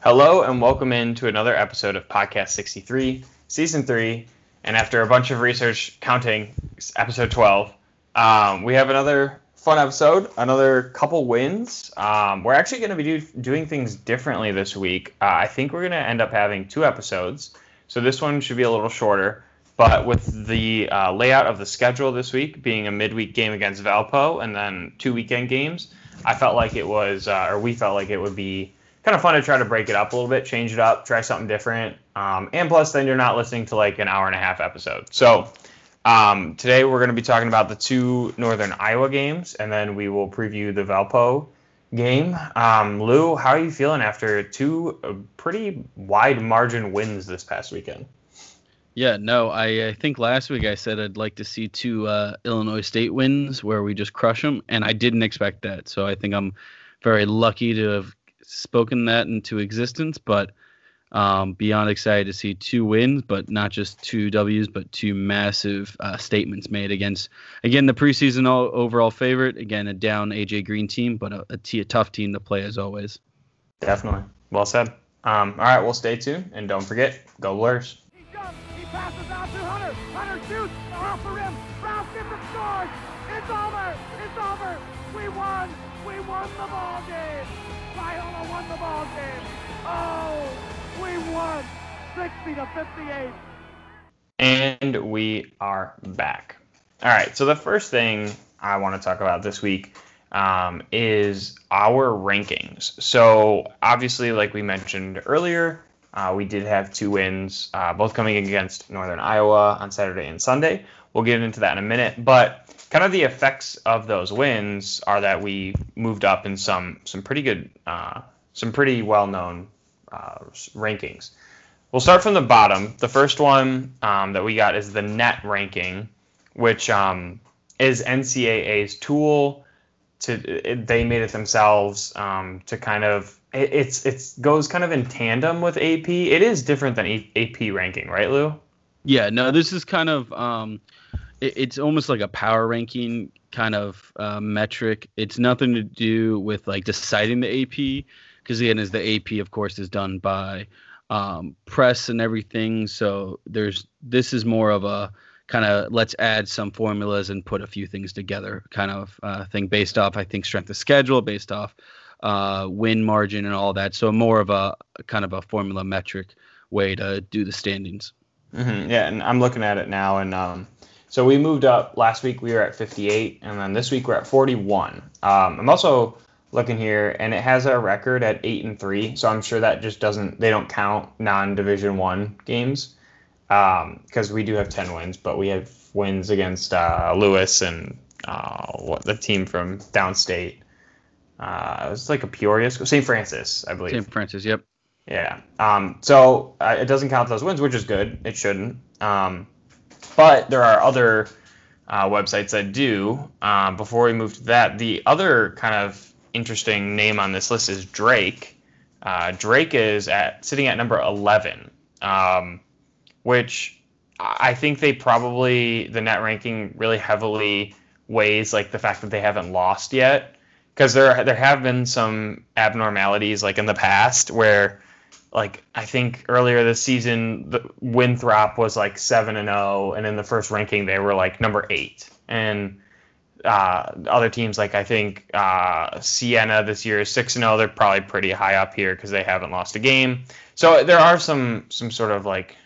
Hello and welcome in to another episode of Podcast 63, Season 3. And after a bunch of research counting, episode 12, um, we have another fun episode, another couple wins. Um, we're actually going to be do, doing things differently this week. Uh, I think we're going to end up having two episodes. So this one should be a little shorter. But with the uh, layout of the schedule this week being a midweek game against Valpo and then two weekend games, I felt like it was, uh, or we felt like it would be kind of fun to try to break it up a little bit, change it up, try something different. Um, and plus, then you're not listening to like an hour and a half episode. So um, today we're going to be talking about the two Northern Iowa games, and then we will preview the Valpo game. Um, Lou, how are you feeling after two uh, pretty wide margin wins this past weekend? Yeah, no, I, I think last week I said I'd like to see two uh, Illinois State wins where we just crush them, and I didn't expect that. So I think I'm very lucky to have spoken that into existence, but um, beyond excited to see two wins, but not just two W's, but two massive uh, statements made against, again, the preseason all, overall favorite. Again, a down AJ Green team, but a, a, t- a tough team to play as always. Definitely. Well said. Um, all right, well, stay tuned, and don't forget, go Blurs he passes out to Hunter. Hunter shoots off the rim. Brown gets it scores. It's over. It's over. We won. We won the ball game. Won the ball game. Oh, we won 60 to 58. And we are back. All right, so the first thing I want to talk about this week um, is our rankings. So, obviously, like we mentioned earlier, uh, we did have two wins, uh, both coming against Northern Iowa on Saturday and Sunday. We'll get into that in a minute, but kind of the effects of those wins are that we moved up in some some pretty good, uh, some pretty well known uh, rankings. We'll start from the bottom. The first one um, that we got is the net ranking, which um, is NCAA's tool to. It, they made it themselves um, to kind of it, it's it's goes kind of in tandem with AP. It is different than AP ranking, right, Lou? Yeah, no, this is kind of um, it, it's almost like a power ranking kind of uh, metric. It's nothing to do with like deciding the AP, because again, as the AP, of course, is done by um, press and everything. So there's this is more of a kind of let's add some formulas and put a few things together kind of uh, thing based off I think strength of schedule, based off uh, win margin and all that. So more of a kind of a formula metric way to do the standings. Mm-hmm. Yeah, and I'm looking at it now, and um, so we moved up. Last week we were at 58, and then this week we're at 41. Um, I'm also looking here, and it has our record at eight and three. So I'm sure that just doesn't they don't count non-division one games because um, we do have 10 wins, but we have wins against uh, Lewis and uh, what the team from downstate. Uh, it was like a Peoria school, St. Francis, I believe. St. Francis, yep. Yeah. Um, so uh, it doesn't count those wins, which is good. It shouldn't. Um, but there are other uh, websites that do. Um, before we move to that, the other kind of interesting name on this list is Drake. Uh, Drake is at sitting at number 11, um, which I think they probably the net ranking really heavily weighs like the fact that they haven't lost yet because there there have been some abnormalities like in the past where like I think earlier this season the Winthrop was like seven and zero, oh, and in the first ranking they were like number eight, and uh, other teams like I think uh, Siena this year is six and zero. Oh, they're probably pretty high up here because they haven't lost a game. So there are some some sort of like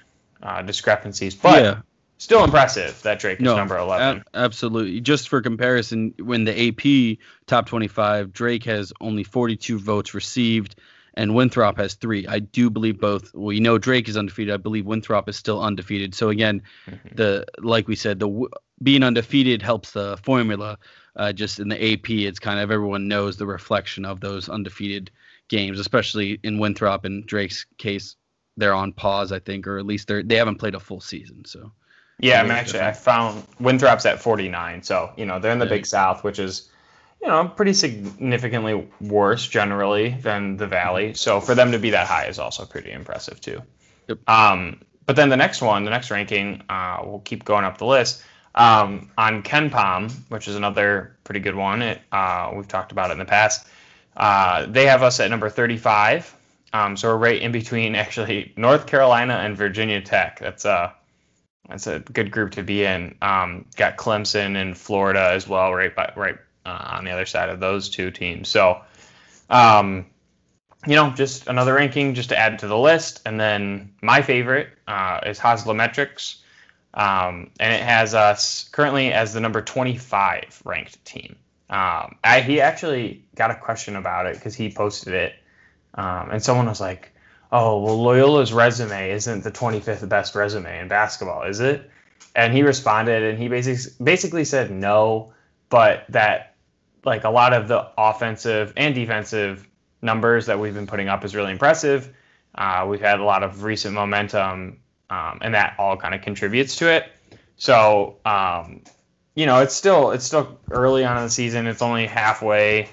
uh, discrepancies, but yeah still impressive that Drake is no, number 11. A- absolutely. Just for comparison, when the AP top 25, Drake has only 42 votes received and Winthrop has three. I do believe both. We know Drake is undefeated. I believe Winthrop is still undefeated. So again, mm-hmm. the like we said, the being undefeated helps the formula. Uh, just in the AP, it's kind of everyone knows the reflection of those undefeated games, especially in Winthrop and Drake's case. They're on pause, I think, or at least they're they haven't played a full season. So yeah, I'm actually I found Winthrop's at 49, so you know they're in the yeah. Big South, which is you know pretty significantly worse generally than the Valley. So for them to be that high is also pretty impressive too. Yep. Um, but then the next one, the next ranking, uh, we'll keep going up the list. Um, on KenPom, which is another pretty good one. It, uh, we've talked about it in the past. Uh, they have us at number 35. Um, so we're right in between actually North Carolina and Virginia Tech. That's a that's a good group to be in. Um, got Clemson and Florida as well, right by, right uh, on the other side of those two teams. So, um, you know, just another ranking just to add to the list. And then my favorite uh, is Haslametrics. Um, and it has us currently as the number 25 ranked team. Um, I, he actually got a question about it because he posted it, um, and someone was like, "Oh, well, Loyola's resume isn't the 25th best resume in basketball, is it?" And he responded, and he basically basically said no, but that like a lot of the offensive and defensive numbers that we've been putting up is really impressive. Uh, we've had a lot of recent momentum, um, and that all kind of contributes to it. So um, you know, it's still it's still early on in the season. It's only halfway,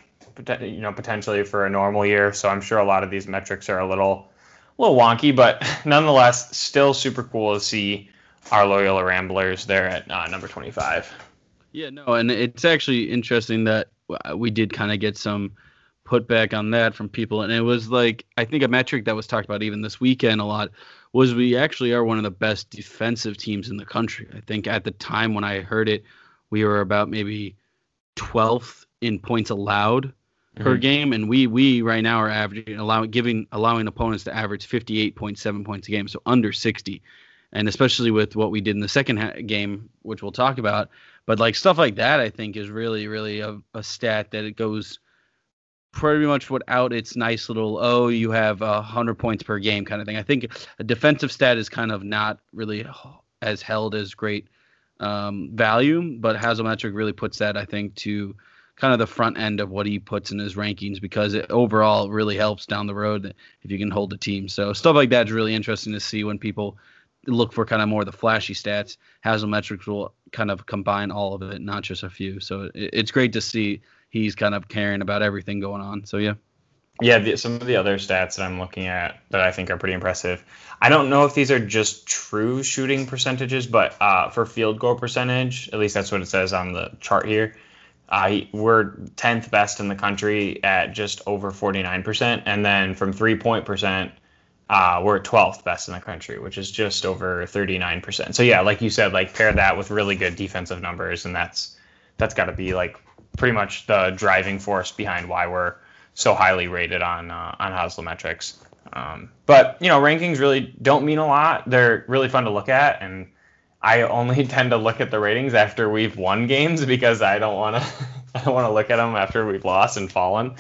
you know, potentially for a normal year. So I'm sure a lot of these metrics are a little, a little wonky, but nonetheless, still super cool to see our Loyola Ramblers there at uh, number 25. Yeah, no, and it's actually interesting that we did kind of get some putback on that from people, and it was like I think a metric that was talked about even this weekend a lot was we actually are one of the best defensive teams in the country. I think at the time when I heard it, we were about maybe 12th in points allowed mm-hmm. per game, and we we right now are averaging allowing giving allowing opponents to average 58.7 points a game, so under 60. And especially with what we did in the second ha- game, which we'll talk about, but like stuff like that, I think is really really a, a stat that it goes pretty much without its nice little oh you have a hundred points per game kind of thing. I think a defensive stat is kind of not really as held as great um, value, but Haslametric really puts that, I think, to kind of the front end of what he puts in his rankings because it overall really helps down the road if you can hold the team. So stuff like that is really interesting to see when people look for kind of more the flashy stats. Haslametrics will kind of combine all of it, not just a few. So it's great to see he's kind of caring about everything going on. So yeah. Yeah, the, some of the other stats that I'm looking at that I think are pretty impressive. I don't know if these are just true shooting percentages, but uh, for field goal percentage, at least that's what it says on the chart here. Uh, we're 10th best in the country at just over 49%. And then from three point percent, uh, we're 12th best in the country, which is just over 39%. So yeah, like you said, like pair that with really good defensive numbers, and that's that's got to be like pretty much the driving force behind why we're so highly rated on uh, on Haslametrics. Um, but you know, rankings really don't mean a lot. They're really fun to look at, and I only tend to look at the ratings after we've won games because I don't want to I don't want to look at them after we've lost and fallen.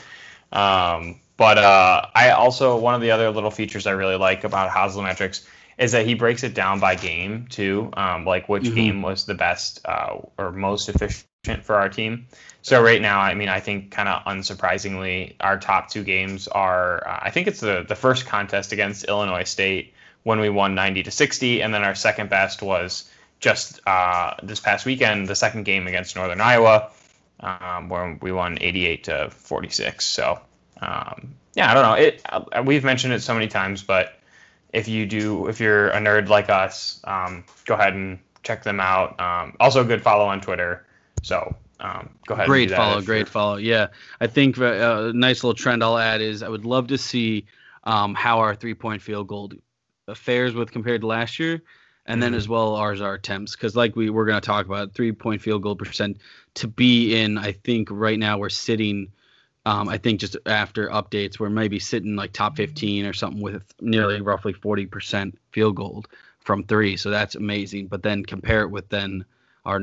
Um, but uh, I also one of the other little features I really like about Haslametrics is that he breaks it down by game too, um, like which mm-hmm. game was the best uh, or most efficient for our team. So right now, I mean, I think kind of unsurprisingly, our top two games are. Uh, I think it's the the first contest against Illinois State when we won 90 to 60, and then our second best was just uh, this past weekend, the second game against Northern Iowa, um, where we won 88 to 46. So um, yeah, I don't know. It uh, we've mentioned it so many times, but if you do, if you're a nerd like us, um, go ahead and check them out. Um, also, a good follow on Twitter. So um, go ahead. Great follow, great follow. Yeah, I think uh, a nice little trend I'll add is I would love to see um, how our three point field goal fares with compared to last year, and mm-hmm. then as well ours our attempts because like we we're going to talk about three point field goal percent to be in. I think right now we're sitting. Um, I think just after updates, we're maybe sitting like top 15 or something with nearly roughly 40% field goal from three. So that's amazing. But then compare it with then our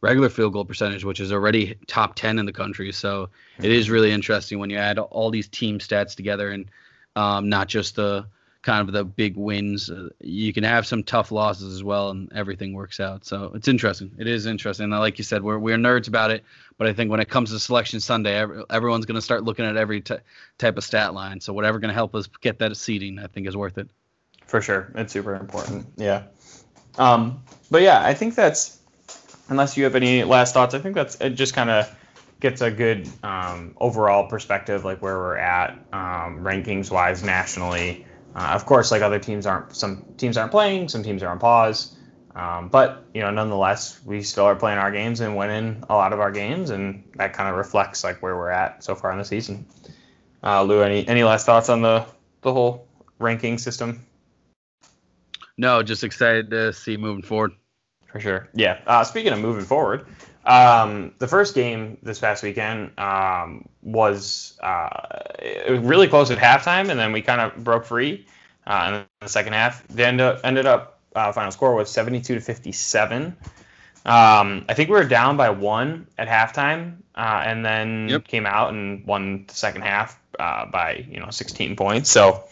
regular field goal percentage, which is already top 10 in the country. So it is really interesting when you add all these team stats together and um, not just the kind of the big wins. Uh, you can have some tough losses as well, and everything works out. So it's interesting. It is interesting. And like you said, we're we're nerds about it, but I think when it comes to Selection Sunday, every, everyone's going to start looking at every t- type of stat line. So whatever going to help us get that seeding, I think, is worth it. For sure, it's super important. Yeah. Um, but yeah, I think that's unless you have any last thoughts, I think that's it. Just kind of gets a good um, overall perspective, like where we're at um, rankings wise nationally. Uh, of course, like other teams aren't, some teams aren't playing, some teams are on pause. Um, but you know, nonetheless, we still are playing our games and winning a lot of our games, and that kind of reflects like where we're at so far in the season. Uh, Lou, any any last thoughts on the the whole ranking system? No, just excited to see moving forward. For sure. Yeah. Uh, speaking of moving forward, um, the first game this past weekend um, was uh, it was really close at halftime, and then we kind of broke free uh, in the second half. The end up, ended up uh, final score was 72 to 57. Um, I think we were down by one at halftime, uh, and then Yep. came out and won the second half uh, by you know 16 points. So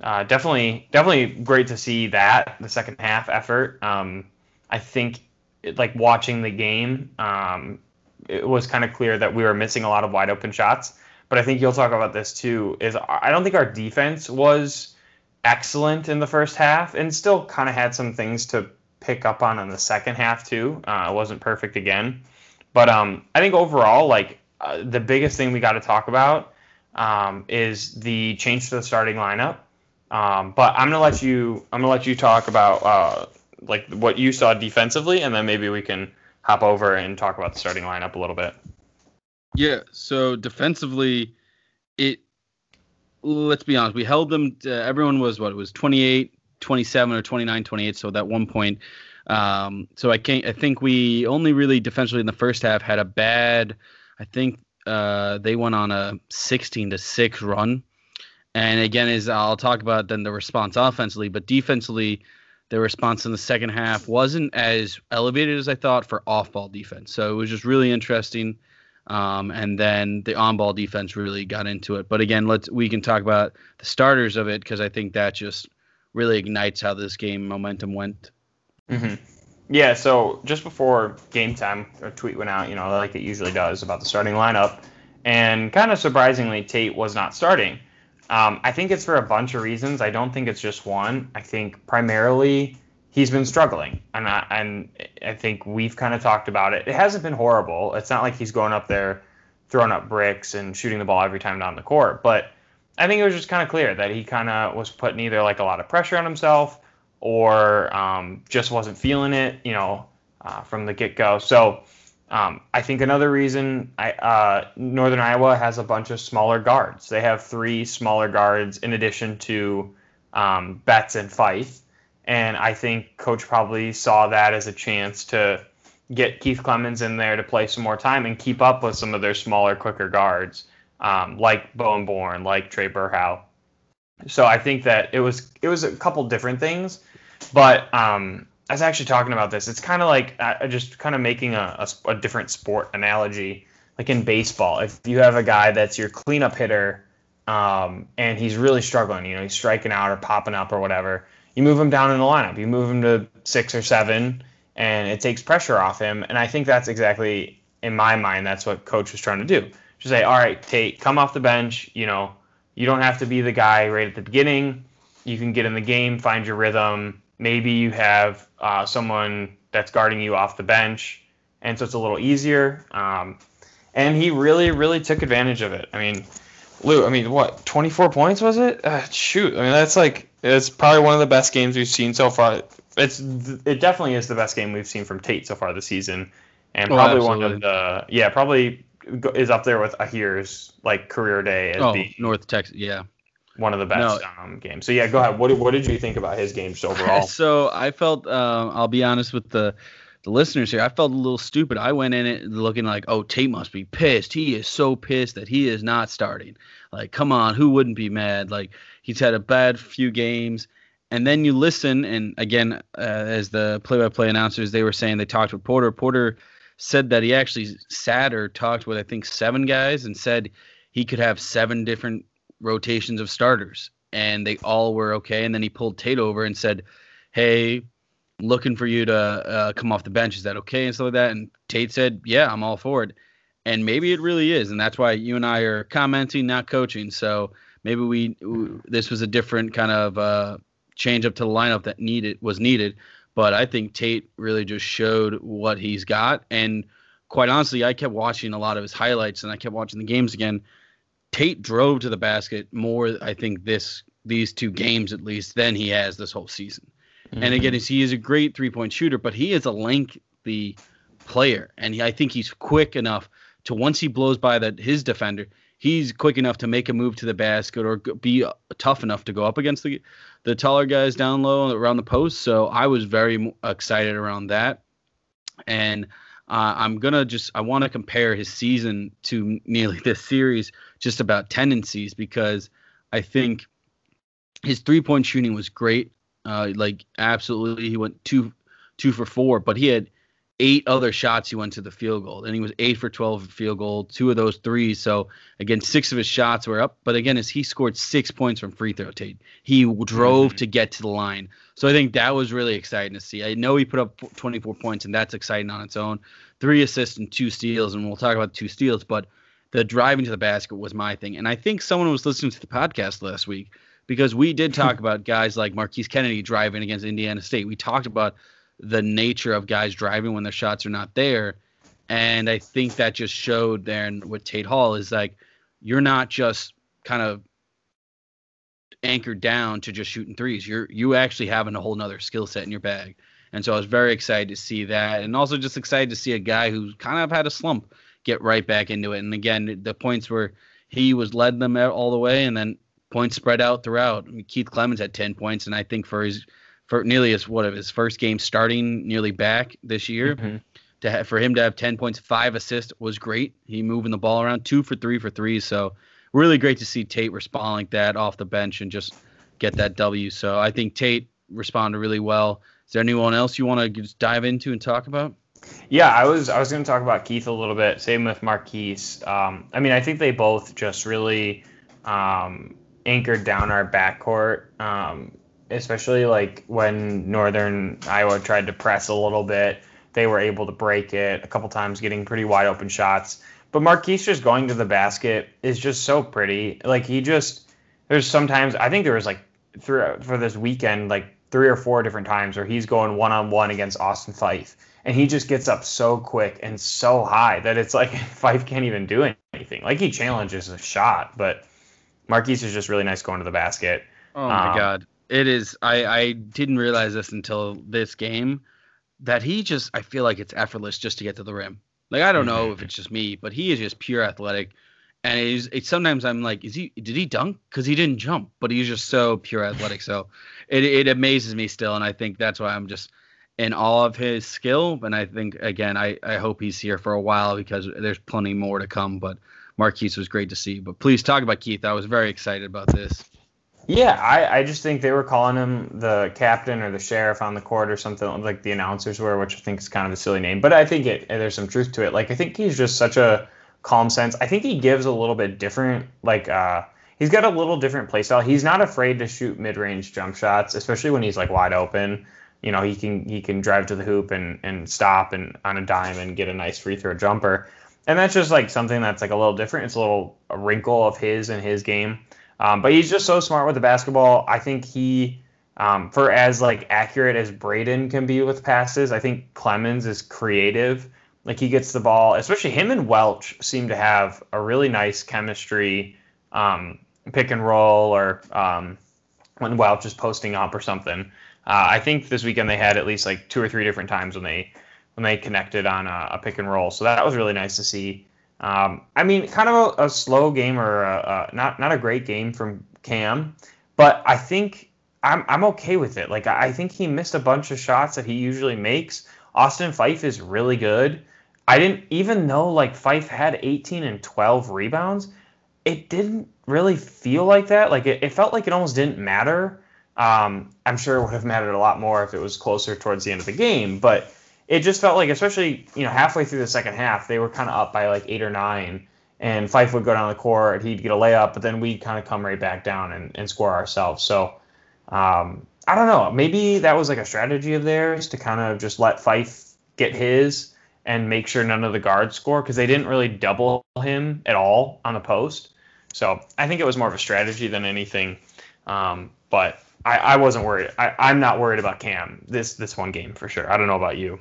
uh, definitely, definitely great to see that the second half effort. Um, I think it, like watching the game, um, it was kind of clear that we were missing a lot of wide open shots. But I think you'll talk about this too. Is I don't think our defense was excellent in the first half, and still kind of had some things to pick up on in the second half too. Uh, it wasn't perfect again, but um, I think overall, like uh, the biggest thing we got to talk about um, is the change to the starting lineup. Um, but I'm gonna let you. I'm gonna let you talk about uh, like what you saw defensively, and then maybe we can hop over and talk about the starting lineup a little bit. Yeah. So defensively, it. Let's be honest. We held them. To, everyone was what it was 28, 27, or 29, 28. So that one point. Um, so I can't. I think we only really defensively in the first half had a bad. I think uh, they went on a 16 to six run. And again, is I'll talk about then the response offensively, but defensively, the response in the second half wasn't as elevated as I thought for off-ball defense. So it was just really interesting. Um, and then the on-ball defense really got into it. But again, let's we can talk about the starters of it because I think that just really ignites how this game momentum went. Mm-hmm. Yeah, so just before game time, a tweet went out, you know, like it usually does about the starting lineup, and kind of surprisingly, Tate was not starting. Um, I think it's for a bunch of reasons. I don't think it's just one. I think primarily he's been struggling, and I, and I think we've kind of talked about it. It hasn't been horrible. It's not like he's going up there, throwing up bricks and shooting the ball every time down the court, but I think it was just kind of clear that he kind of was putting either like a lot of pressure on himself or um, just wasn't feeling it, you know, uh, from the get go. So um, I think another reason I, uh, Northern Iowa has a bunch of smaller guards. They have three smaller guards in addition to um, Betts and Phyfe. And I think coach probably saw that as a chance to get Keith Clemons in there to play some more time and keep up with some of their smaller, quicker guards, um, like Bowen Born, like Trae Berhow. So I think that it was it was a couple different things, but um, I was actually talking about this. It's kind of like uh, just kind of making a, a, a different sport analogy, like in baseball. If you have a guy that's your cleanup hitter, um, and he's really struggling, you know, he's striking out or popping up or whatever, you move him down in the lineup. You move him to six or seven, and it takes pressure off him. And I think that's exactly in my mind that's what coach was trying to do. Just say, all right, Tate, come off the bench. You know, you don't have to be the guy right at the beginning. You can get in the game, find your rhythm. Maybe you have uh, someone that's guarding you off the bench, and so it's a little easier. Um, and he really, really took advantage of it. I mean, Lou, I mean, what, 24 points was it? Uh, shoot, I mean, that's like it's probably one of the best games we've seen so far. It's it definitely is the best game we've seen from Tate so far this season, and Oh, probably one of the yeah, probably is up there with Aher's like career day as Oh, being North Texas, yeah. one of the best um, games. So yeah, go ahead. What did, what did you think about his game overall? so I felt, um, I'll be honest with the the listeners here. I felt a little stupid. I went in it looking like, oh, Tate must be pissed. He is so pissed that he is not starting. Like, come on, who wouldn't be mad? Like, he's had a bad few games. And then you listen, and again, uh, as the play-by-play announcers, they were saying they talked with Porter. Porter said that he actually sat or talked with I think seven guys and said he could have seven different rotations of starters, and they all were okay. And then he pulled Tate over and said, "Hey, looking for you to uh, come off the bench. Is that okay?" and stuff like that. And Tate said, "Yeah, I'm all for it." And maybe it really is, and that's why you and I are commenting, not coaching. So maybe we this was a different kind of uh, change up to the lineup that needed was needed. But I think Tate really just showed what he's got, and quite honestly, I kept watching a lot of his highlights, and I kept watching the games again. Tate drove to the basket more, I think, this these two games at least than he has this whole season. And again, he's- he is a great three point shooter, but he is a lengthy player, and he, I think he's quick enough to once he blows by that his defender, he's quick enough to make a move to the basket or be tough enough to go up against the the taller guys down low around the post. So I was very excited around that, and uh, I'm gonna just I want to compare his season to nearly this series just about tendencies because I think his three point shooting was great. Uh, like absolutely, he went two two for four, but he had eight other shots he went to the field goal. And he was eight for 12 field goal, two of those threes. So again, six of his shots were up. But again, as he scored six points from free throw, Tate, he drove mm-hmm. to get to the line. So I think that was really exciting to see. I know he put up 24 points, and that's exciting on its own. Three assists and two steals, and we'll talk about two steals, but the driving to the basket was my thing. And I think someone was listening to the podcast last week because we did talk about guys like Marquise Kennedy driving against Indiana State. We talked about the nature of guys driving when their shots are not there. And I think that just showed there with Tate Hall is like you're not just kind of anchored down to just shooting threes. You're you actually having a whole nother skill set in your bag. And so I was very excited to see that, and also just excited to see a guy who kind of had a slump get right back into it. And again, the points where he was led them all the way, and then points spread out throughout. I mean, Keith Clemons had ten points, and I think for his for nearly his what of his first game starting nearly back this year. Mm-hmm. To have, for him to have 10 points, five assists was great. He moving the ball around, two for three for three. So really great to see Tate respond like that off the bench and just get that W. So I think Tate responded really well. Is there anyone else you want to just dive into and talk about? Yeah, I was I was going to talk about Keith a little bit. Same with Marquise. Um, I mean, I think they both just really um, anchored down our backcourt. Um, especially like when Northern Iowa tried to press a little bit, they were able to break it a couple times, getting pretty wide open shots. But Marquise just going to the basket is just so pretty. Like he just there's sometimes I think there was like through for this weekend like three or four different times where he's going one on one against Austin Phyfe, And he just gets up so quick and so high that it's like Phyfe can't even do anything. Like he challenges a shot, but Marquise is just really nice going to the basket. Oh my um, god. It is. I I didn't realize this until this game that he just. I feel like it's effortless just to get to the rim. Like I don't know if it's just me, but he is just pure athletic. And it's, it's sometimes I'm like, is he? Did he dunk? Because he didn't jump, but he's just so pure athletic. So it it amazes me still, and I think that's why I'm just in awe of his skill. And I think again, I I hope he's here for a while because there's plenty more to come. But Marquise was great to see. But please talk about Keith. I was very excited about this. Yeah, I, I just think they were calling him the captain or the sheriff on the court or something like the announcers were, which I think is kind of a silly name. But I think it there's some truth to it. Like I think he's just such a calm sense. I think he gives a little bit different like uh he's got a little different play style. He's not afraid to shoot mid range jump shots, especially when he's like wide open. You know, he can he can drive to the hoop and and stop and on a dime and get a nice free throw jumper. And that's just like something that's like a little different. It's a little a wrinkle of his and his game. Um, but he's just so smart with the basketball. I think he, um, for as like accurate as Braden can be with passes, I think Clemons is creative. Like he gets the ball, especially him and Welch seem to have a really nice chemistry, um, pick and roll, or um, when Welch is posting up or something. Uh, I think this weekend they had at least like two or three different times when they when they connected on a, a pick and roll. So that was really nice to see. Um, I mean, kind of a, a slow game or a, not not a great game from Cam, but I think I'm I'm okay with it. Like I think he missed a bunch of shots that he usually makes. Austin Phyfe is really good. I didn't even though like Phyfe had 18 and 12 rebounds, it didn't really feel like that. Like it, it felt like it almost didn't matter. Um, I'm sure it would have mattered a lot more if it was closer towards the end of the game, but it just felt like, especially you know halfway through the second half, they were kind of up by like eight or nine, and Phyfe would go down the court, he'd get a layup, but then we'd kind of come right back down and, and score ourselves. So um, I don't know, maybe that was like a strategy of theirs to kind of just let Phyfe get his and make sure none of the guards score because they didn't really double him at all on the post. So I think it was more of a strategy than anything. Um, but I, I wasn't worried. I, I'm not worried about Cam this this one game for sure. I don't know about you.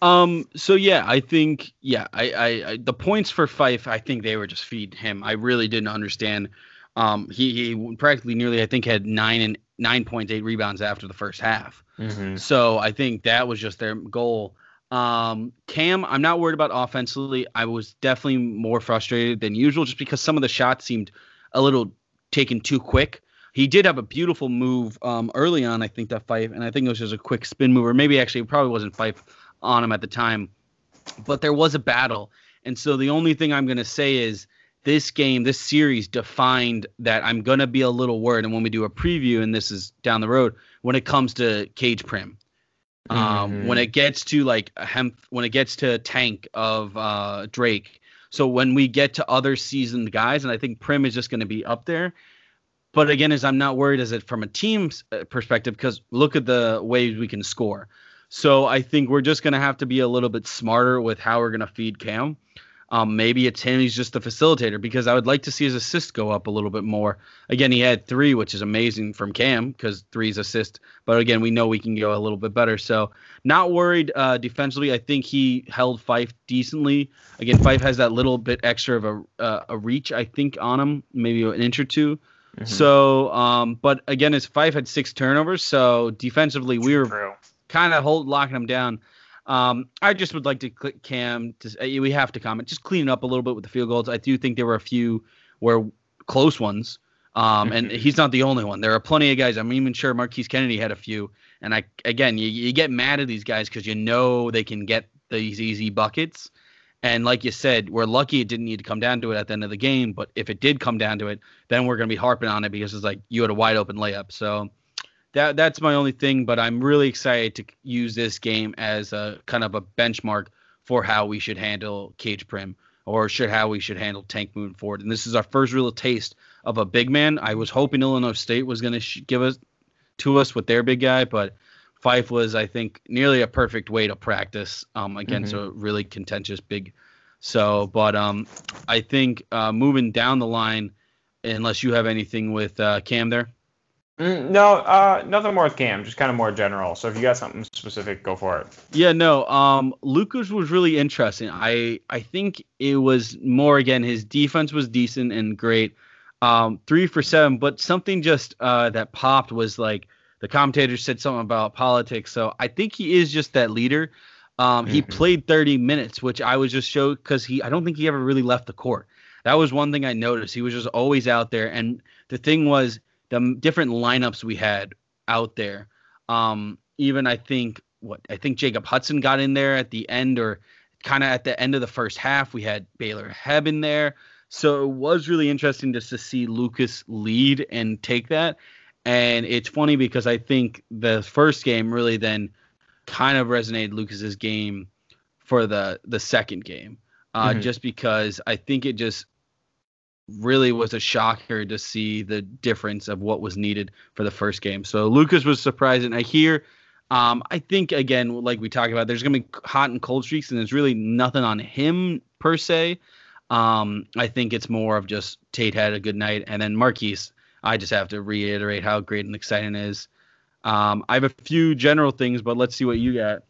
Um. So yeah, I think yeah. I, I, I the points for Phyfe, I think they were just feed him. I really didn't understand. Um. He he practically nearly I think had nine and nine points eight rebounds after the first half. Mm-hmm. So I think that was just their goal. Um, Cam, I'm not worried about offensively. I was definitely more frustrated than usual just because some of the shots seemed a little taken too quick. He did have a beautiful move um, early on, I think, that Phyfe, and I think it was just a quick spin move, or maybe actually it probably wasn't Phyfe on him at the time, but there was a battle. And so the only thing I'm going to say is this game, this series defined that I'm going to be a little worried. And when we do a preview, and this is down the road, when it comes to Gaige Prim, um, mm-hmm. when it gets to like a hemp, when it gets to tank of uh, Drake. So when we get to other seasoned guys, and I think Prim is just going to be up there. But again, as I'm not worried as it from a team's uh, perspective, because look at the ways we can score. So I think we're just going to have to be a little bit smarter with how we're going to feed Cam. Um, maybe it's him. He's just the facilitator because I would like to see his assist go up a little bit more. Again, he had three, which is amazing from Cam because three's assist. But again, we know we can go a little bit better. So not worried uh, defensively. I think he held Phyfe decently. Again, Phyfe has that little bit extra of a uh, a reach, I think, on him, maybe an inch or 2 mm-hmm. So, um, but again, his Phyfe had six turnovers. So defensively, we were kind of hold locking him down. Um, I just would like to click Cam. To, we have to comment, just clean it up a little bit with the field goals. I do think there were a few where close ones, um, and he's not the only one. There are plenty of guys. I'm even sure Marquise Kennedy had a few. And I again, you, you get mad at these guys because you know they can get these easy buckets. And like you said, we're lucky it didn't need to come down to it at the end of the game. But if it did come down to it, then we're going to be harping on it because it's like you had a wide open layup. So that that's my only thing. But I'm really excited to use this game as a kind of a benchmark for how we should handle Gaige Prim or should how we should handle Tank moving forward. And this is our first real taste of a big man. I was hoping Illinois State was going to sh- give us to us with their big guy, but Phyfe was, I think, nearly a perfect way to practice um, against mm-hmm. a really contentious big. So, but um, I think uh, moving down the line, unless you have anything with uh, Cam there. Mm, no, uh, nothing more with Cam, just kind of more general. So if you got something specific, go for it. Yeah, no. Um, Lucas was really interesting. I I think it was more again. His defense was decent and great. Um, three for seven, but something just uh, that popped was like the commentator said something about politics. So I think he is just that leader. Um, mm-hmm. He played 30 minutes, which I was just showed because he I don't think he ever really left the court. That was one thing I noticed. He was just always out there, and the thing was the different lineups we had out there. Um, even I think what I think Jacob Hutson got in there at the end or kind of at the end of the first half. We had Baylor Hebb in there. So it was really interesting just to see Lucas lead and take that. And it's funny because I think the first game really then kind of resonated Lucas's game for the the second game. Uh, mm-hmm. just because I think it just really was a shocker to see the difference of what was needed for the first game. So Lucas was surprising. I hear, um, I think again, like we talked about, there's gonna be hot and cold streaks, and there's really nothing on him per se. Um, I think it's more of just Tate had a good night, and then Marquise. I just have to reiterate how great and exciting it is. Um, I have a few general things, but let's see what you got.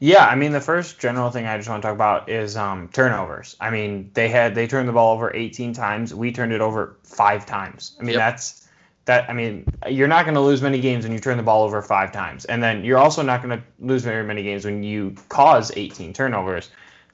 Yeah, I mean the first general thing I just want to talk about is um, turnovers. I mean they had they turned the ball over 18 times. We turned it over five times. I mean yep. that's that. I mean you're not going to lose many games when you turn the ball over five times, and then you're also not going to lose very many games when you cause 18 turnovers.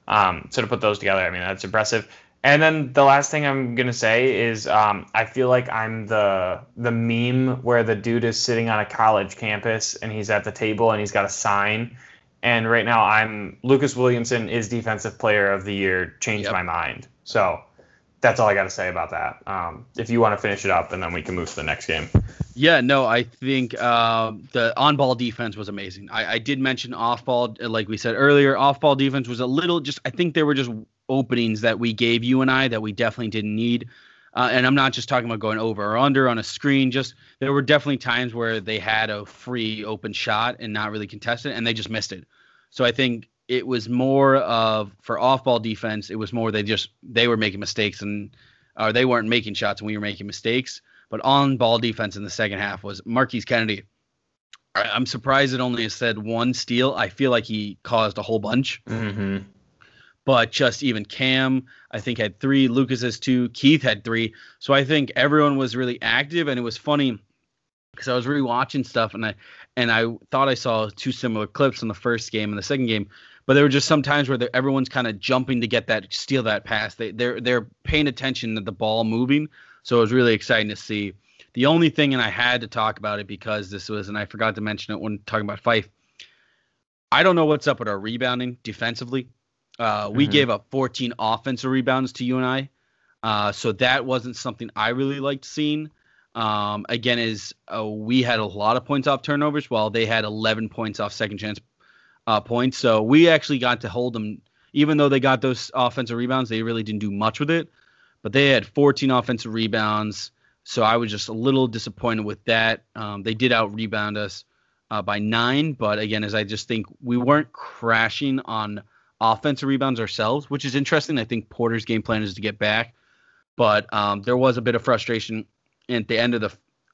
Um, so to put those together, I mean that's impressive. And then the last thing I'm gonna say is um, I feel like I'm the the meme where the dude is sitting on a college campus and he's at the table and he's got a sign and right now, I'm Lucas Williamson is Defensive Player of the Year. Changed yep. my mind. So that's all I got to say about that. Um, if you want to finish it up, and then we can move to the next game. Yeah, no, I think uh, the on-ball defense was amazing. I, I did mention off-ball, like we said earlier. Off-ball defense was a little just. I think there were just openings that we gave you and I that we definitely didn't need. Uh, and I'm not just talking about going over or under on a screen. Just there were definitely times where they had a free open shot and not really contested, and they just missed it. So I think it was more of for off-ball defense. It was more they just they were making mistakes and or they weren't making shots and we were making mistakes. But on-ball defense in the second half was Marquise Kennedy. I'm surprised it only said one steal. I feel like he caused a whole bunch. Mm-hmm. But just even Cam, I think had three. Lucas has two. Keith had three. So I think everyone was really active, and it was funny because I was rewatching stuff and I and I thought I saw two similar clips in the first game and the second game. But there were just some times where everyone's kind of jumping to get that steal that pass. They they're they're paying attention to the ball moving, so it was really exciting to see. The only thing, and I had to talk about it because this was, and I forgot to mention it when talking about Phyfe. I don't know what's up with our rebounding defensively. Uh, we mm-hmm. gave up 14 offensive rebounds to UNI, uh, so that wasn't something I really liked seeing. Um, again, is uh, we had a lot of points off turnovers, while they had 11 points off second chance uh, points. So we actually got to hold them, even though they got those offensive rebounds, they really didn't do much with it. But they had 14 offensive rebounds, so I was just a little disappointed with that. Um, they did out rebound us uh, by nine, but again, as I just think we weren't crashing on offensive rebounds ourselves, which is interesting. I think Porter's game plan is to get back, but um, there was a bit of frustration at the end of the,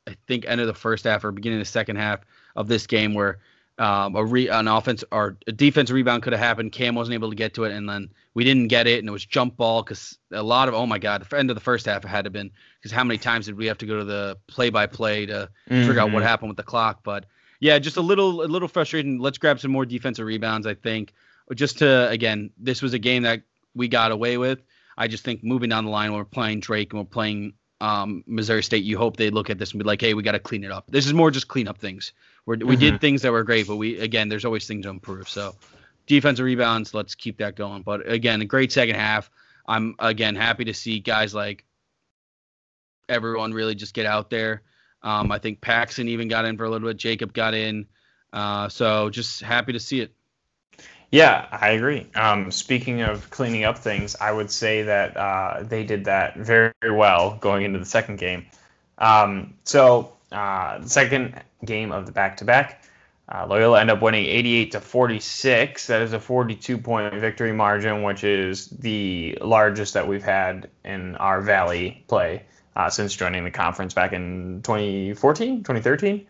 I think end of the first half or beginning of the second half of this game where um, a re, an offense or a defensive rebound could have happened. Cam wasn't able to get to it, and then we didn't get it, and it was jump ball because a lot of oh my god, the end of the first half it had to have been because how many times did we have to go to the play by play to mm-hmm. figure out what mm-hmm. happened with the clock? But yeah, just a little a little frustrating. Let's grab some more defensive rebounds. I think just to again, this was a game that we got away with. I just think moving down the line when we're playing Drake and we're playing um, Missouri State, you hope they look at this and be like, hey, we got to clean it up. This is more just clean up things. We're, we mm-hmm. did things that were great, but we again, there's always things to improve. So defensive rebounds, let's keep that going. But again, a great second half. I'm again happy to see guys like everyone really just get out there. Um, I think Paxson even got in for a little bit. Jacob got in. Uh, so just happy to see it. Yeah, I agree. Um, speaking of cleaning up things, I would say that uh, they did that very, very well going into the second game. Um, so uh, the second game of the back-to-back, uh, Loyola end up winning 88 to 46. That is a 42-point victory margin, which is the largest that we've had in our Valley play uh, since joining the conference back in 2014, 2013.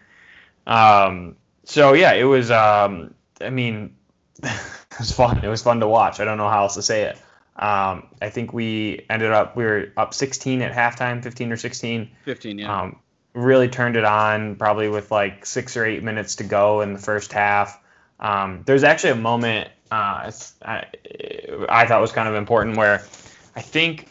Um, so yeah, it was. Um, I mean, it was fun. It was fun to watch. I don't know how else to say it. Um, I think we ended up we were up 16 at halftime, 15 or 16. 15, yeah. Um, really turned it on probably with like six or eight minutes to go in the first half. Um, there's actually a moment uh, I, I thought was kind of important where I think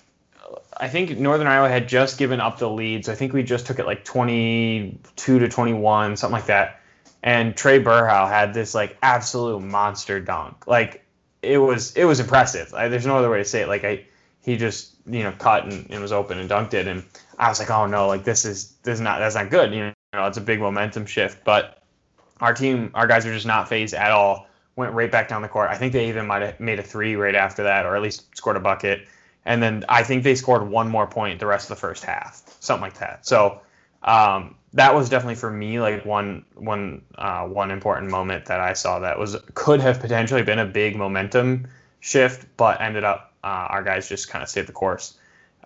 I think Northern Iowa had just given up the lead, so I think we just took it like 22 to 21, something like that. And Trae Berhow had this like absolute monster dunk. Like it was it was impressive. I, there's no other way to say it. Like I he just you know cut and, and was open and dunked it, and I was like, oh no, like this is this is not that's not good. You know, it's a big momentum shift. But our team, our guys are just not phased at all. Went right back down the court. I think they even might have made a three right after that, or at least scored a bucket. And then I think they scored one more point the rest of the first half, something like that. So um, that was definitely for me like one one uh, one important moment that I saw that was could have potentially been a big momentum shift, but ended up uh, our guys just kind of stayed the course.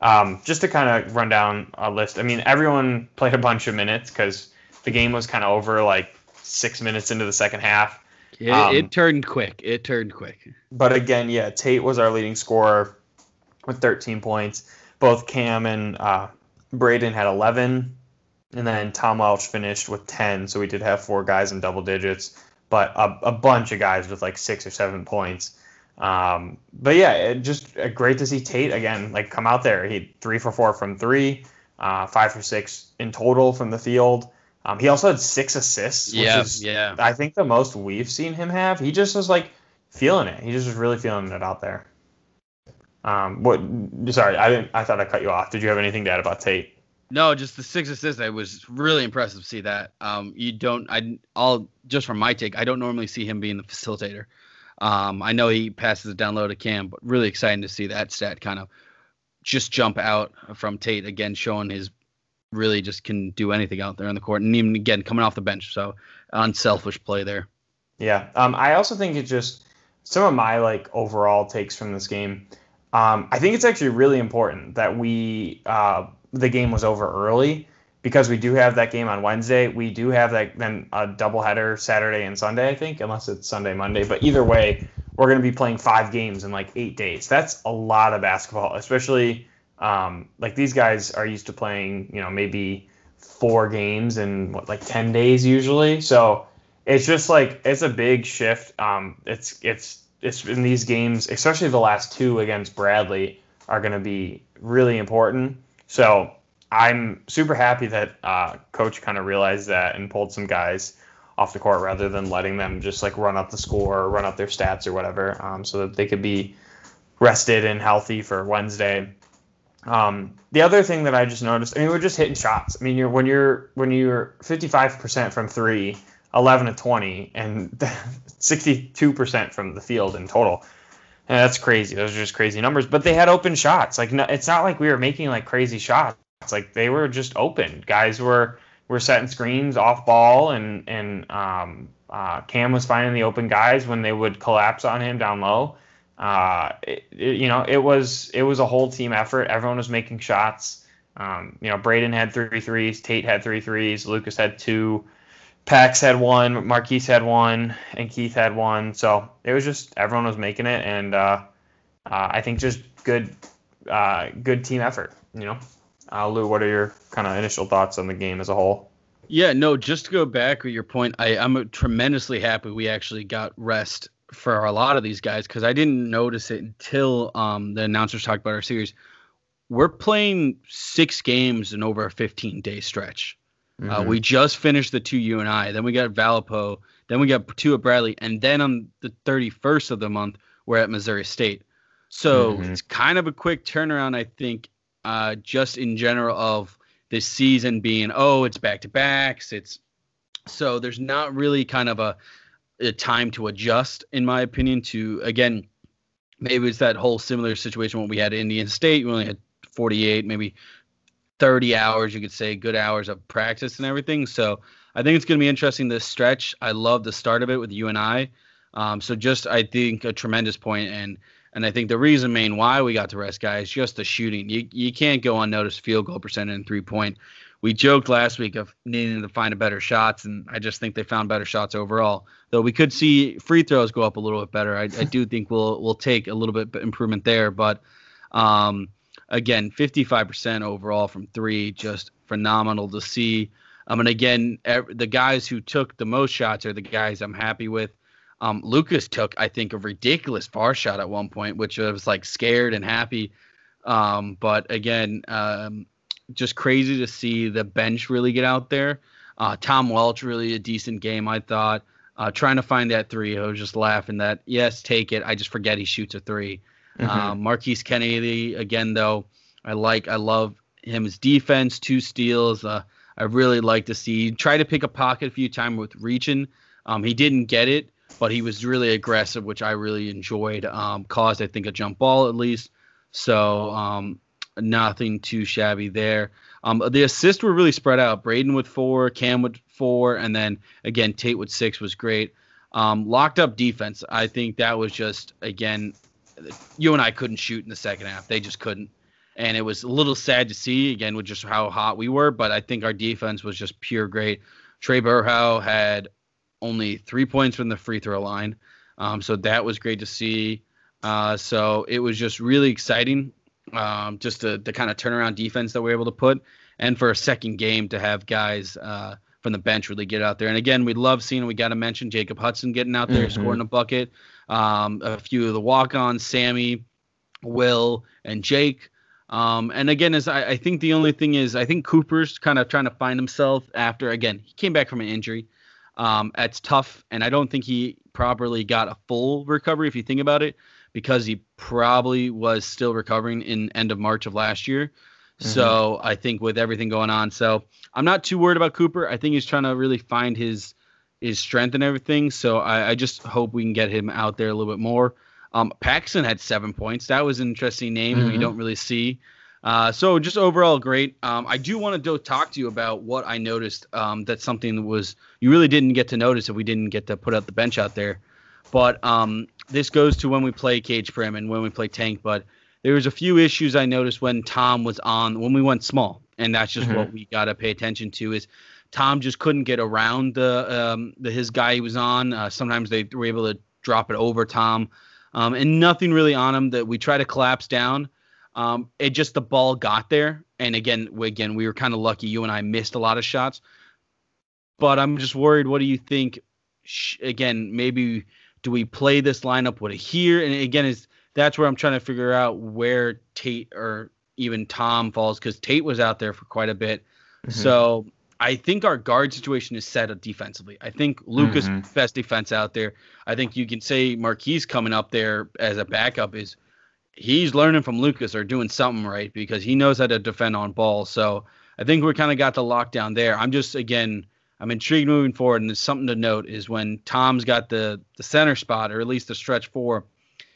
Um, just to kind of run down a list. I mean, everyone played a bunch of minutes because the game was kind of over like six minutes into the second half. It, um, it turned quick. It turned quick. But again, yeah, Tate was our leading scorer with 13 points. Both Cam and uh, Braden had 11, and then Tom Welch finished with 10. So we did have four guys in double digits, but a, a bunch of guys with like six or seven points. Um, but yeah, it just uh, great to see Tate again, like come out there. He three for four from three, uh, five for six in total from the field. Um, he also had six assists, which yeah, is yeah. I think the most we've seen him have. He just was like feeling it. He just was really feeling it out there. Um, what? Sorry, I didn't. I thought I cut you off. Did you have anything to add about Tate? No, just the six assists. I was really impressive to see that. Um, you don't. I. I'll just from my take. I don't normally see him being the facilitator. Um, I know he passes it down low to Cam, but really exciting to see that stat kind of just jump out from Tate again, showing his really just can do anything out there on the court, and even again coming off the bench. So unselfish play there. Yeah, um, I also think it just some of my like overall takes from this game. Um, I think it's actually really important that we uh, the game was over early because we do have that game on Wednesday. We do have that then a doubleheader Saturday and Sunday, I think, unless it's Sunday Monday. But either way, we're going to be playing five games in like eight days. That's a lot of basketball, especially um, like these guys are used to playing, you know, maybe four games in what like ten days usually. So it's just like it's a big shift. Um, it's it's it's in these games, especially the last two against Bradley, are going to be really important. So I'm super happy that uh, coach kind of realized that and pulled some guys off the court rather than letting them just like run up the score or run up their stats or whatever, um, so that they could be rested and healthy for Wednesday. Um, the other thing that I just noticed, I mean, we're just hitting shots. I mean, you're when you're when you're 55% from three, 11 to 20, and 62% from the field in total. And that's crazy. Those are just crazy numbers. But they had open shots. Like, no, it's not like we were making like crazy shots. It's like they were just open. Guys were were setting screens off ball, and and um, uh, Cam was finding the open guys when they would collapse on him down low. Uh, it, it, you know, it was it was a whole team effort. Everyone was making shots. Um, you know, Braden had three threes, Tate had three threes, Lucas had two. Pax had one, Marquise had one, and Keith had one. So it was just everyone was making it, and uh, uh, I think just good, uh, good team effort. You know, uh, Lou, what are your kind of initial thoughts on the game as a whole? Yeah, no, just to go back with your point, I, I'm tremendously happy we actually got rest for a lot of these guys because I didn't notice it until um, the announcers talked about our series. We're playing six games in over a 15 day stretch. Uh, mm-hmm. Uh, we just finished the two UNI, then we got Valpo, then we got two at Bradley, and then on the 31st of the month, we're at Missouri State. So mm-hmm. it's kind of a quick turnaround, I think, uh, just in general of this season being, oh, it's back to backs. It's so there's not really kind of a, a time to adjust, in my opinion. To again, maybe it's that whole similar situation when we had Indian State. We only had 48, maybe 30 hours, you could say, good hours of practice and everything. So I think it's going to be interesting this stretch. I love the start of it with UNI. Um, so just I think a tremendous point, and and I think the reason main why we got to rest guys just the shooting. You you can't go unnoticed field goal percentage and three point. We joked last week of needing to find a better shots, and I just think they found better shots overall. Though we could see free throws go up a little bit better. I, I do think we'll we'll take a little bit improvement there, but um, again, 55% overall from three, just phenomenal to see. Um, and again, the guys who took the most shots are the guys I'm happy with. Um, Lucas took, I think, a ridiculous far shot at one point, which I was like scared and happy. Um, but again, um, just crazy to see the bench really get out there. Uh, Tom Welch, really a decent game, I thought. Uh, trying to find that three, I was just laughing that, yes, take it. I just forget he shoots a three. Mm-hmm. Um, Marquise Kennedy again, though, I like, I love him. His defense, two steals. Uh, I really like to see. Try to pick a pocket a few times with reaching. Um, he didn't get it, but he was really aggressive, which I really enjoyed. Um, caused, I think, a jump ball at least. So um, nothing too shabby there. Um, the assists were really spread out. Braden with four, Cam with four, and then again Tate with six was great. Um, locked up defense. I think that was just again UNI couldn't shoot in the second half. They just couldn't. And it was a little sad to see again with just how hot we were, but I think our defense was just pure great. Trae Berhow had only three points from the free throw line. Um, so that was great to see. Uh, so it was just really exciting, um, just the, the kind of turnaround defense that we are able to put, and for a second game to have guys uh, from the bench really get out there. And again, we love seeing. We got to mention Jacob Hutson getting out there, mm-hmm. scoring a bucket um, a few of the walk-ons, Sammy, Will, and Jake. Um, and again, as I, I, think the only thing is, I think Cooper's kind of trying to find himself after. Again, he came back from an injury. Um, it's tough, and I don't think he properly got a full recovery. If you think about it, because he probably was still recovering in end of March of last year. Mm-hmm. So I think with everything going on, so I'm not too worried about Cooper. I think he's trying to really find his his strength and everything. So I, I, just hope we can get him out there a little bit more. Um, Paxson had seven points. That was an interesting name mm-hmm. we don't really see. Uh, so just overall great. Um, I do want to talk to you about what I noticed. Um, that's something that was you really didn't get to notice if we didn't get to put out the bench out there. But um, this goes to when we play Gaige Prim and when we play Tank. But there was a few issues I noticed when Tom was on when we went small, and that's just mm-hmm. what we got to pay attention to. Is Tom just couldn't get around the um, the his guy he was on. Uh, sometimes they were able to drop it over Tom, um, and nothing really on him that we try to collapse down. Um, it just the ball got there, and again, again we were kind of lucky. UNI missed a lot of shots, but I'm just worried. What do you think? Sh- again, maybe do we play this lineup with it here? And again, is that's where I'm trying to figure out where Tate or even Tom falls because Tate was out there for quite a bit. Mm-hmm. So I think our guard situation is set up defensively. I think Lucas mm-hmm. best defense out there. I think you can say Marquise coming up there as a backup is he's learning from Lucas or doing something right because he knows how to defend on ball. So I think we kind of got the lockdown there. I'm just again I'm intrigued moving forward, and there's something to note is when Tom's got the the center spot or at least the stretch four,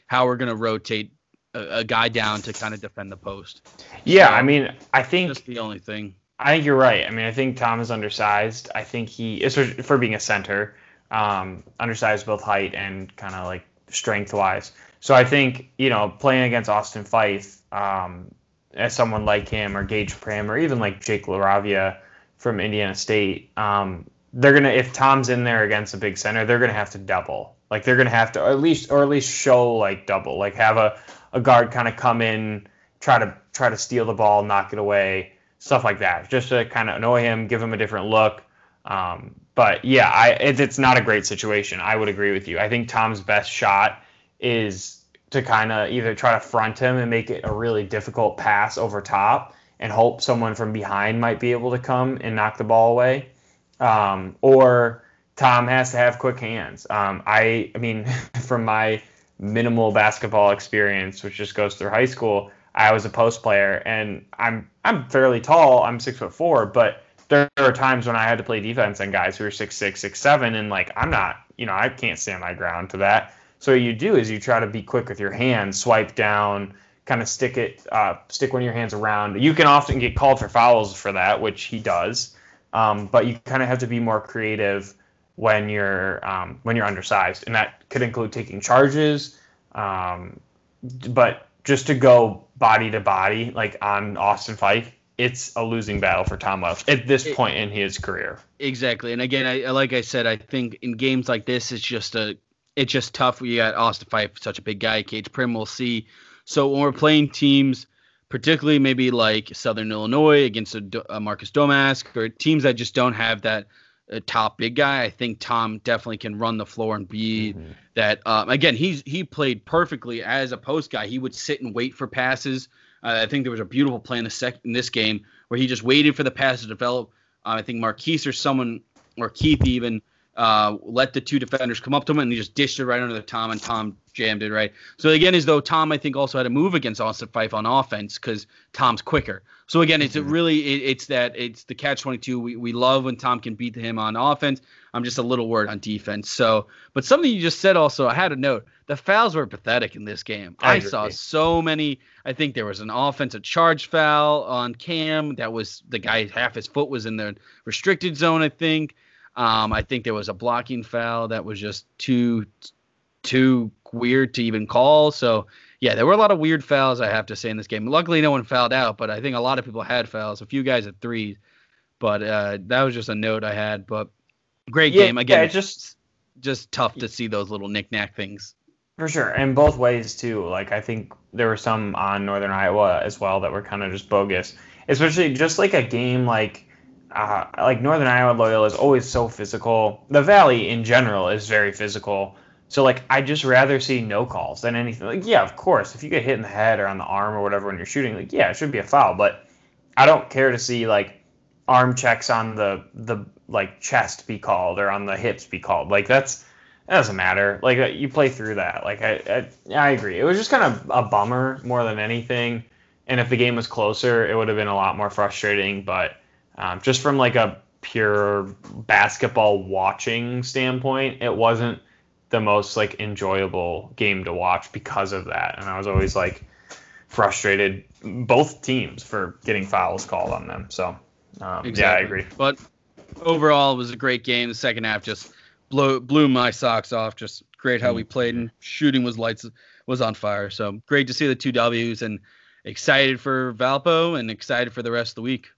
how we're going to rotate a, a, guy down to kind of defend the post. Yeah, so, I mean, I think that's the only thing. I think you're right. I mean, I think Tom is undersized. I think he, especially for being a center, um, undersized both height and kind of like strength wise. So I think you know playing against Austin Phyfe, um, as someone like him or Gaige Prim or even like Jake LaRavia from Indiana State, um, they're gonna if Tom's in there against a big center, they're gonna have to double. Like they're gonna have to at least or at least show like double. Like have a, a guard kind of come in, try to try to steal the ball, knock it away, stuff like that, just to kind of annoy him, give him a different look. Um, but yeah, I it, it's not a great situation. I would agree with you. I think Tom's best shot is to kind of either try to front him and make it a really difficult pass over top and hope someone from behind might be able to come and knock the ball away. Um, or Tom has to have quick hands. Um, I, I mean, from my minimal basketball experience, which just goes through high school, I was a post player, and I'm I'm fairly tall. I'm six foot four, but there are times when I had to play defense on guys who are six six, six seven, and like I'm not, you know, I can't stand my ground to that. So what you do is you try to be quick with your hands, swipe down, kind of stick it, uh, stick one of your hands around. You can often get called for fouls for that, which he does. Um, but you kind of have to be more creative when you're um, when you're undersized, and that could include taking charges. Um, but just to go body to body, like on Austin Phyfe, it's a losing battle for Tom Welch at this point in his career. Exactly, and again, I, like I said, I think in games like this, it's just a it's just tough. We got Austin Phyfe, such a big guy. Gaige Prim, we'll see. So when we're playing teams, particularly maybe like Southern Illinois against a, a Marcus Domask or teams that just don't have that uh, top big guy, I think Tom definitely can run the floor and be mm-hmm. that. Um, again, he's he played perfectly as a post guy. He would sit and wait for passes. Uh, I think there was a beautiful play in the sec- in this game where he just waited for the pass to develop. Uh, I think Marquise or someone or Keith even uh, let the two defenders come up to him and he just dished it right under the Tom and Tom jammed it right. So again, as though Tom I think also had a move against Austin Phyfe on offense because Tom's quicker. So again, it's mm-hmm. really it, it's that it's the catch twenty two. We we love when Tom can beat him on offense. I'm just a little worried on defense. So, but something you just said also, I had a note. The fouls were pathetic in this game. I, I saw so many. I think there was an offensive charge foul on Cam. That was the guy half his foot was in the restricted zone. I think. Um, I think there was a blocking foul that was just too too weird to even call. So yeah, there were a lot of weird fouls I have to say in this game. Luckily, no one fouled out, but I think a lot of people had fouls. A few guys at three, but uh, that was just a note I had. But great yeah, game again. Yeah, just just tough to see those little knickknack things. For sure, and both ways too. Like I think there were some on Northern Iowa as well that were kind of just bogus, especially just like a game like uh, like Northern Iowa Loyola is always so physical. The Valley in general is very physical. So like I just rather see no calls than anything. Like yeah, of course, if you get hit in the head or on the arm or whatever when you're shooting, like yeah, it should be a foul. But I don't care to see like arm checks on the the like chest be called or on the hips be called. Like that's that doesn't matter. Like uh, you play through that. Like I, I I agree. It was just kind of a bummer more than anything. And if the game was closer, it would have been a lot more frustrating. But um, just from like a pure basketball watching standpoint, it wasn't the most like enjoyable game to watch because of that. And I was always like frustrated both teams for getting fouls called on them. So um, exactly. yeah, I agree. But overall, it was a great game. The second half just blew blew my socks off. Just great how we played and shooting was lights was on fire. So great to see the two W's and excited for Valpo and excited for the rest of the week.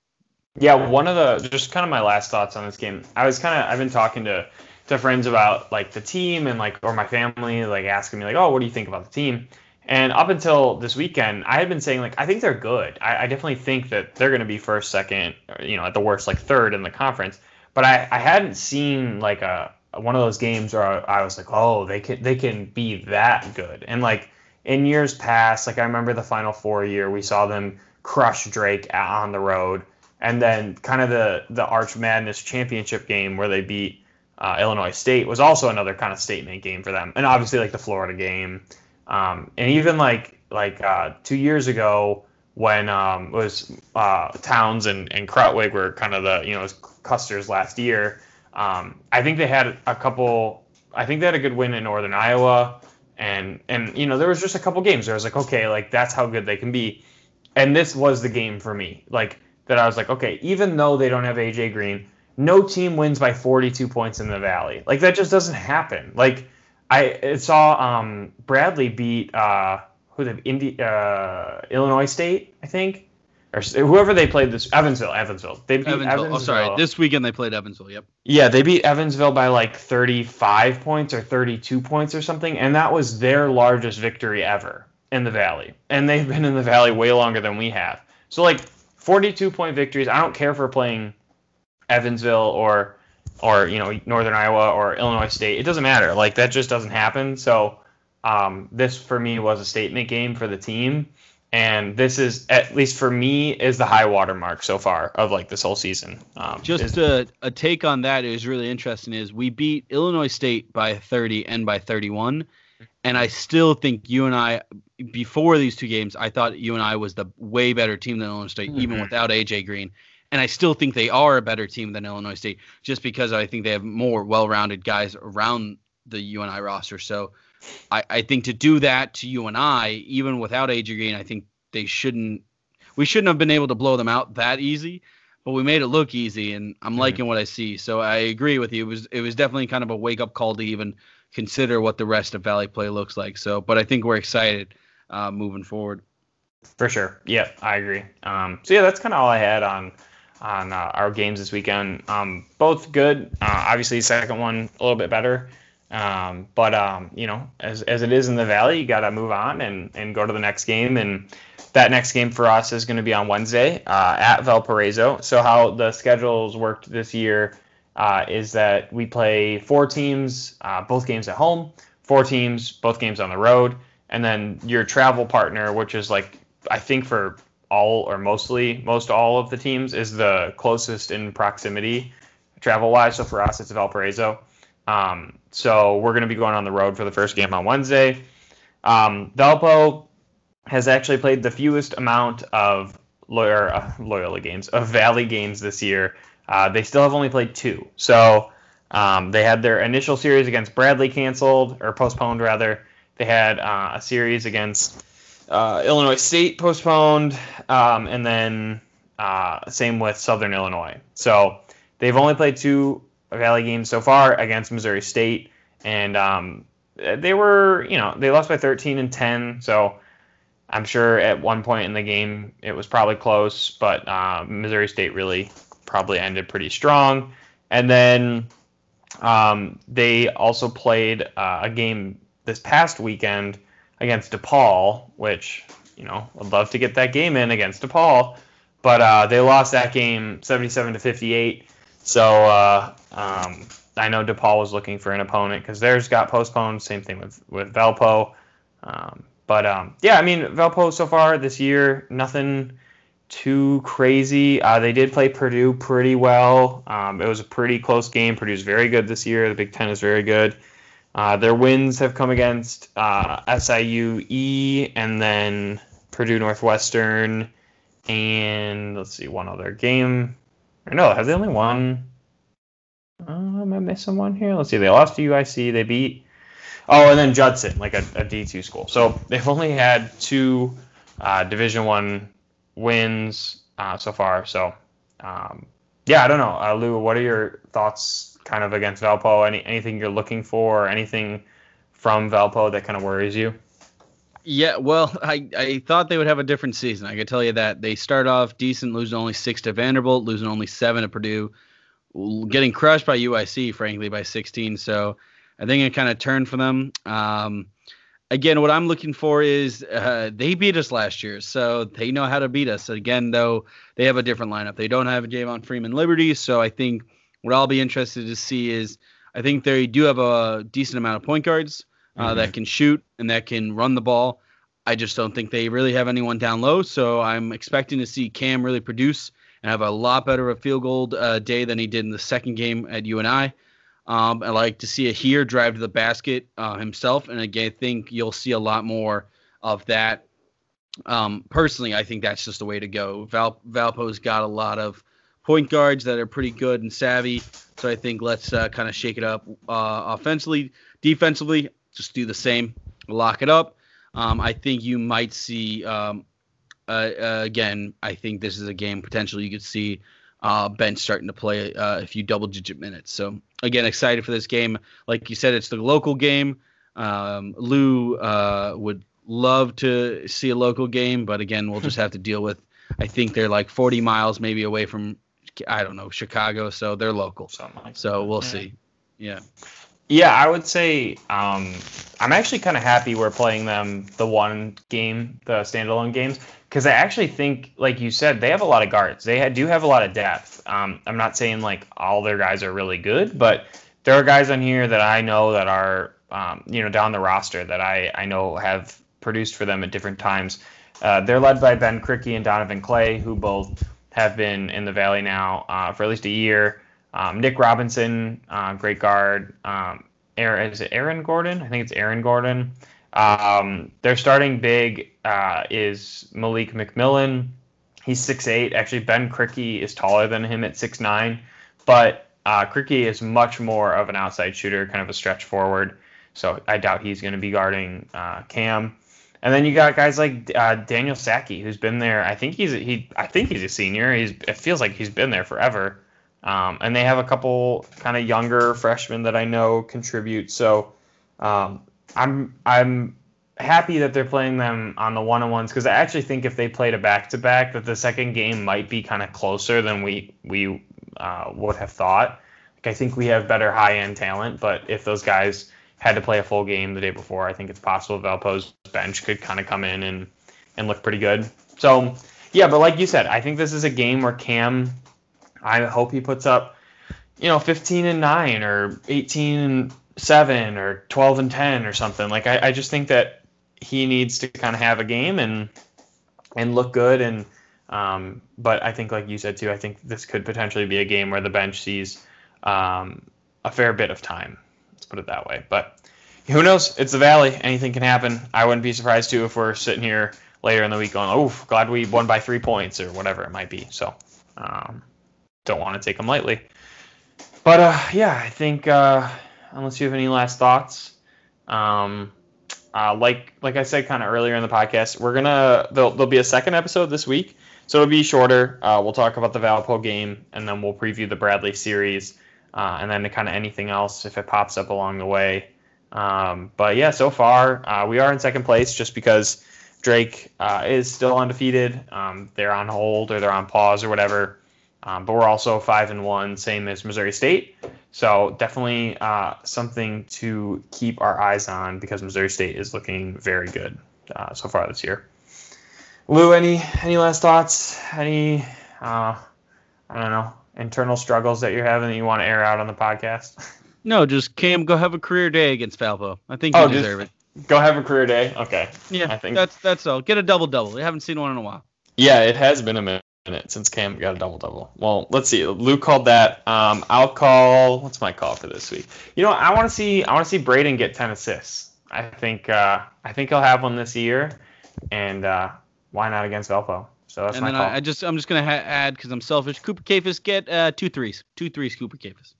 Yeah, one of the just kind of my last thoughts on this game. I was kind of I've been talking to to friends about like the team and like or my family like asking me like, oh, what do you think about the team? And up until this weekend, I had been saying like I think they're good. I, I definitely think that they're going to be first, second, or, you know, at the worst like third in the conference. But I, I hadn't seen like a one of those games where I was like, oh, they can they can be that good. And like in years past, like I remember the Final Four year, we saw them crush Drake on the road, and then kind of the the Arch Madness championship game where they beat uh, Illinois State was also another kind of statement game for them, and obviously like the Florida game, um, and even like like uh, two years ago when um, was uh, Townes and, and Krutwig were kind of the you know Custer's last year. Um, I think they had a couple. I think they had a good win in Northern Iowa, and and you know there was just a couple games where I was like, okay, like that's how good they can be, and this was the game for me. Like that, I was like, okay, even though they don't have AJ Green, no team wins by 42 points in the Valley. Like that just doesn't happen. Like I saw um, Bradley beat uh, who the Indi- uh, Illinois State, I think or whoever they played this Evansville, Evansville. They beat Evansville. Evansville. Oh, sorry, this weekend they played Evansville. Yep. Yeah, they beat Evansville by like 35 points or 32 points or something, and that was their largest victory ever in the Valley. And they've been in the Valley way longer than we have. So like 42 point victories. I don't care for playing Evansville or or you know Northern Iowa or Illinois State. It doesn't matter. Like that just doesn't happen. So um, this for me was a statement game for the team and this is at least for me is the high water mark so far of like this whole season. Um, Just is, a, a take on that is really interesting. Is we beat Illinois State by 30 and by 31, and I still think UNI before these two games, I thought UNI was the way better team than Illinois State, mm-hmm. even without AJ Green. And I still think they are a better team than Illinois State, just because I think they have more well-rounded guys around the UNI roster. So I, I think to do that to UNI, even without AJ Green, I think they shouldn't. We shouldn't have been able to blow them out that easy, but we made it look easy, and I'm mm-hmm. liking what I see. So I agree with you. It was it was definitely kind of a wake up call to even consider what the rest of Valley play looks like. So, but I think we're excited uh, moving forward. For sure. Yeah, I agree. Um, so yeah, that's kind of all I had on on uh, our games this weekend. Um, both good. Uh, obviously, second one a little bit better. Um, but um, you know, as, as it is in the valley, you got to move on and, and go to the next game. And that next game for us is going to be on Wednesday uh, at Valparaiso. So how the schedules worked this year uh, is that we play four teams, uh, both games at home, four teams, both games on the road, and then your travel partner, which is like I think for all or mostly most all of the teams, is the closest in proximity travel wise. So for us, it's Valparaiso. Um, so we're going to be going on the road for the first game on Wednesday. Um, Valpo has actually played the fewest amount of lawyer, uh, Loyola games, of Valley games this year. Uh, they still have only played two. So um, they had their initial series against Bradley canceled or postponed rather. They had uh, a series against uh, Illinois State postponed, um, and then uh, same with Southern Illinois. So they've only played two Valley games so far against Missouri State, and um, they were, you know, they lost by 13 and 10. So I'm sure at one point in the game it was probably close, but uh, Missouri State really probably ended pretty strong. And then um, they also played uh, a game this past weekend against DePaul, which you know I'd love to get that game in against DePaul, but uh, they lost that game 77 to 58. So uh, um, I know DePaul was looking for an opponent because theirs got postponed. Same thing with with Valpo. Um, but um, yeah, I mean Valpo so far this year, nothing too crazy. Uh, they did play Purdue pretty well. Um, it was a pretty close game. Purdue's very good this year. The Big Ten is very good. Uh, their wins have come against uh, SIU E and then Purdue Northwestern and let's see one other game. Or no, have they only won? Uh, am I missing one here? Let's see. They lost to UIC. They beat. Oh, and then Judson, like a a D two school. So they've only had two uh, Division One wins uh, so far. So um, yeah, I don't know, uh, Lou. What are your thoughts, kind of against Valpo? Any anything you're looking for? or anything from Valpo that kind of worries you? Yeah, well, I, I thought they would have a different season. I could tell you that they start off decent, losing only six to Vanderbilt, losing only seven to Purdue, getting crushed by UIC, frankly, by 16. So I think it kind of turned for them. Um, again, what I'm looking for is uh, they beat us last year, so they know how to beat us. Again, though, they have a different lineup. They don't have a Javon Freeman Liberty, so I think what I'll be interested to see is I think they do have a decent amount of point guards uh, Mhm. that can shoot and that can run the ball. I just don't think they really have anyone down low. So I'm expecting to see Cam really produce and have a lot better of a field goal uh, day than he did in the second game at UNI. Um, I like to see Aher drive to the basket uh, himself, and again, I think you'll see a lot more of that. Um, personally, I think that's just the way to go. Val Valpo's got a lot of point guards that are pretty good and savvy, so I think let's uh, kind of shake it up uh, offensively, defensively, just do the same, lock it up. Um, I think you might see um, uh, uh, again. I think this is a game potentially you could see uh, bench starting to play uh, a few double digit minutes. So again, excited for this game. Like you said, it's the local game. Um, Lou uh, would love to see a local game, but again, we'll just have to deal with. I think they're like 40 miles maybe away from, I don't know, Chicago, so they're local. Like So we'll Yeah. see. Yeah. Yeah, I would say um, I'm actually kind of happy we're playing them the one game, the standalone games, because I actually think, like you said, they have a lot of guards. They do have a lot of depth. Um, I'm not saying like all their guys are really good, but there are guys on here that I know that are, um, you know, down the roster that I, I know have produced for them at different times. Uh, they're led by Ben Krikke and Donovan Clay, who both have been in the Valley now uh, for at least a year. Um, Nick Robinson, uh, great guard. Um, Aaron, is it Eron Gordon? I think it's Eron Gordon. Um, their starting big uh, is Mileek McMillan. He's 6'8". Actually, Ben Krikke is taller than him at 6'9". But uh, Krikke is much more of an outside shooter, kind of a stretch forward. So I doubt he's going to be guarding uh, Cam. And then you got guys like uh, Daniel Sackey, who's been there. I think he's he. I think he's a senior. He's. It feels like he's been there forever. Um, and they have a couple kind of younger freshmen that I know contribute. So um, I'm I'm happy that they're playing them on the one on ones because I actually think if they played a back to back, that the second game might be kind of closer than we we uh, would have thought. Like I think we have better high end talent, but if those guys had to play a full game the day before, I think it's possible Valpo's bench could kind of come in and and look pretty good. So yeah, but like you said, I think this is a game where Cam I hope he puts up, you know, 15 and 9 or 18 and 7 or 12 and 10 or something. Like, I, I just think that he needs to kind of have a game and and look good. And, um, but I think, like you said too, I think this could potentially be a game where the bench sees um, a fair bit of time. Let's put it that way. But who knows? It's the Valley. Anything can happen. I wouldn't be surprised too if we're sitting here later in the week going, oh, glad we won by three points or whatever it might be. So, um, don't want to take them lightly. But uh, yeah, I think uh, unless you have any last thoughts, um, uh, like like I said kind of earlier in the podcast, we're gonna there'll, there'll be a second episode this week, so it'll be shorter. Uh, we'll talk about the Valpo game, and then we'll preview the Bradley series, uh, and then kind of anything else if it pops up along the way. Um, but yeah, so far uh, we are in second place just because Drake uh, is still undefeated. Um, they're on hold or they're on pause or whatever. Um, but we're also five and one, same as Missouri State. So definitely uh, something to keep our eyes on because Missouri State is looking very good uh, so far this year. Lou, any any last thoughts? Any uh, I don't know internal struggles that you're having that you want to air out on the podcast? No, just Cam, go have a career day against Valpo. I think you Oh, deserve it. Go have a career day. Okay. Yeah, I think- that's that's all. Get a double double. We haven't seen one in a while. Yeah, it has been a minute since Cam got a double double. Well, let's see. Luke called that. Um, I'll call. What's my call for this week? You know, I want to see. I want to see Braden get ten assists. I think. Uh, I think he'll have one this year, and uh, why not against Valpo? So that's and my then call. I, I just I'm just gonna ha- add because I'm selfish. Cooper Kaifes get uh, two threes, two threes. Cooper Kaifes.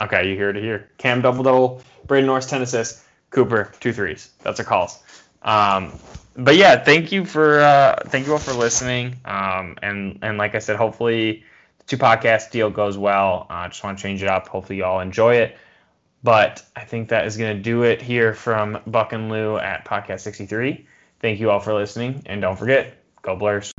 okay, you hear it here. Cam double double. Braden Norris ten assists. Cooper two threes. That's our calls. Um, but yeah, thank you for uh, thank you all for listening. Um, and and like I said, hopefully the two podcast deal goes well. I uh, just want to change it up. Hopefully you all enjoy it. But I think that is going to do it here from Buck and Lou at Podcast 63. Thank you all for listening, and don't forget, go Blurs.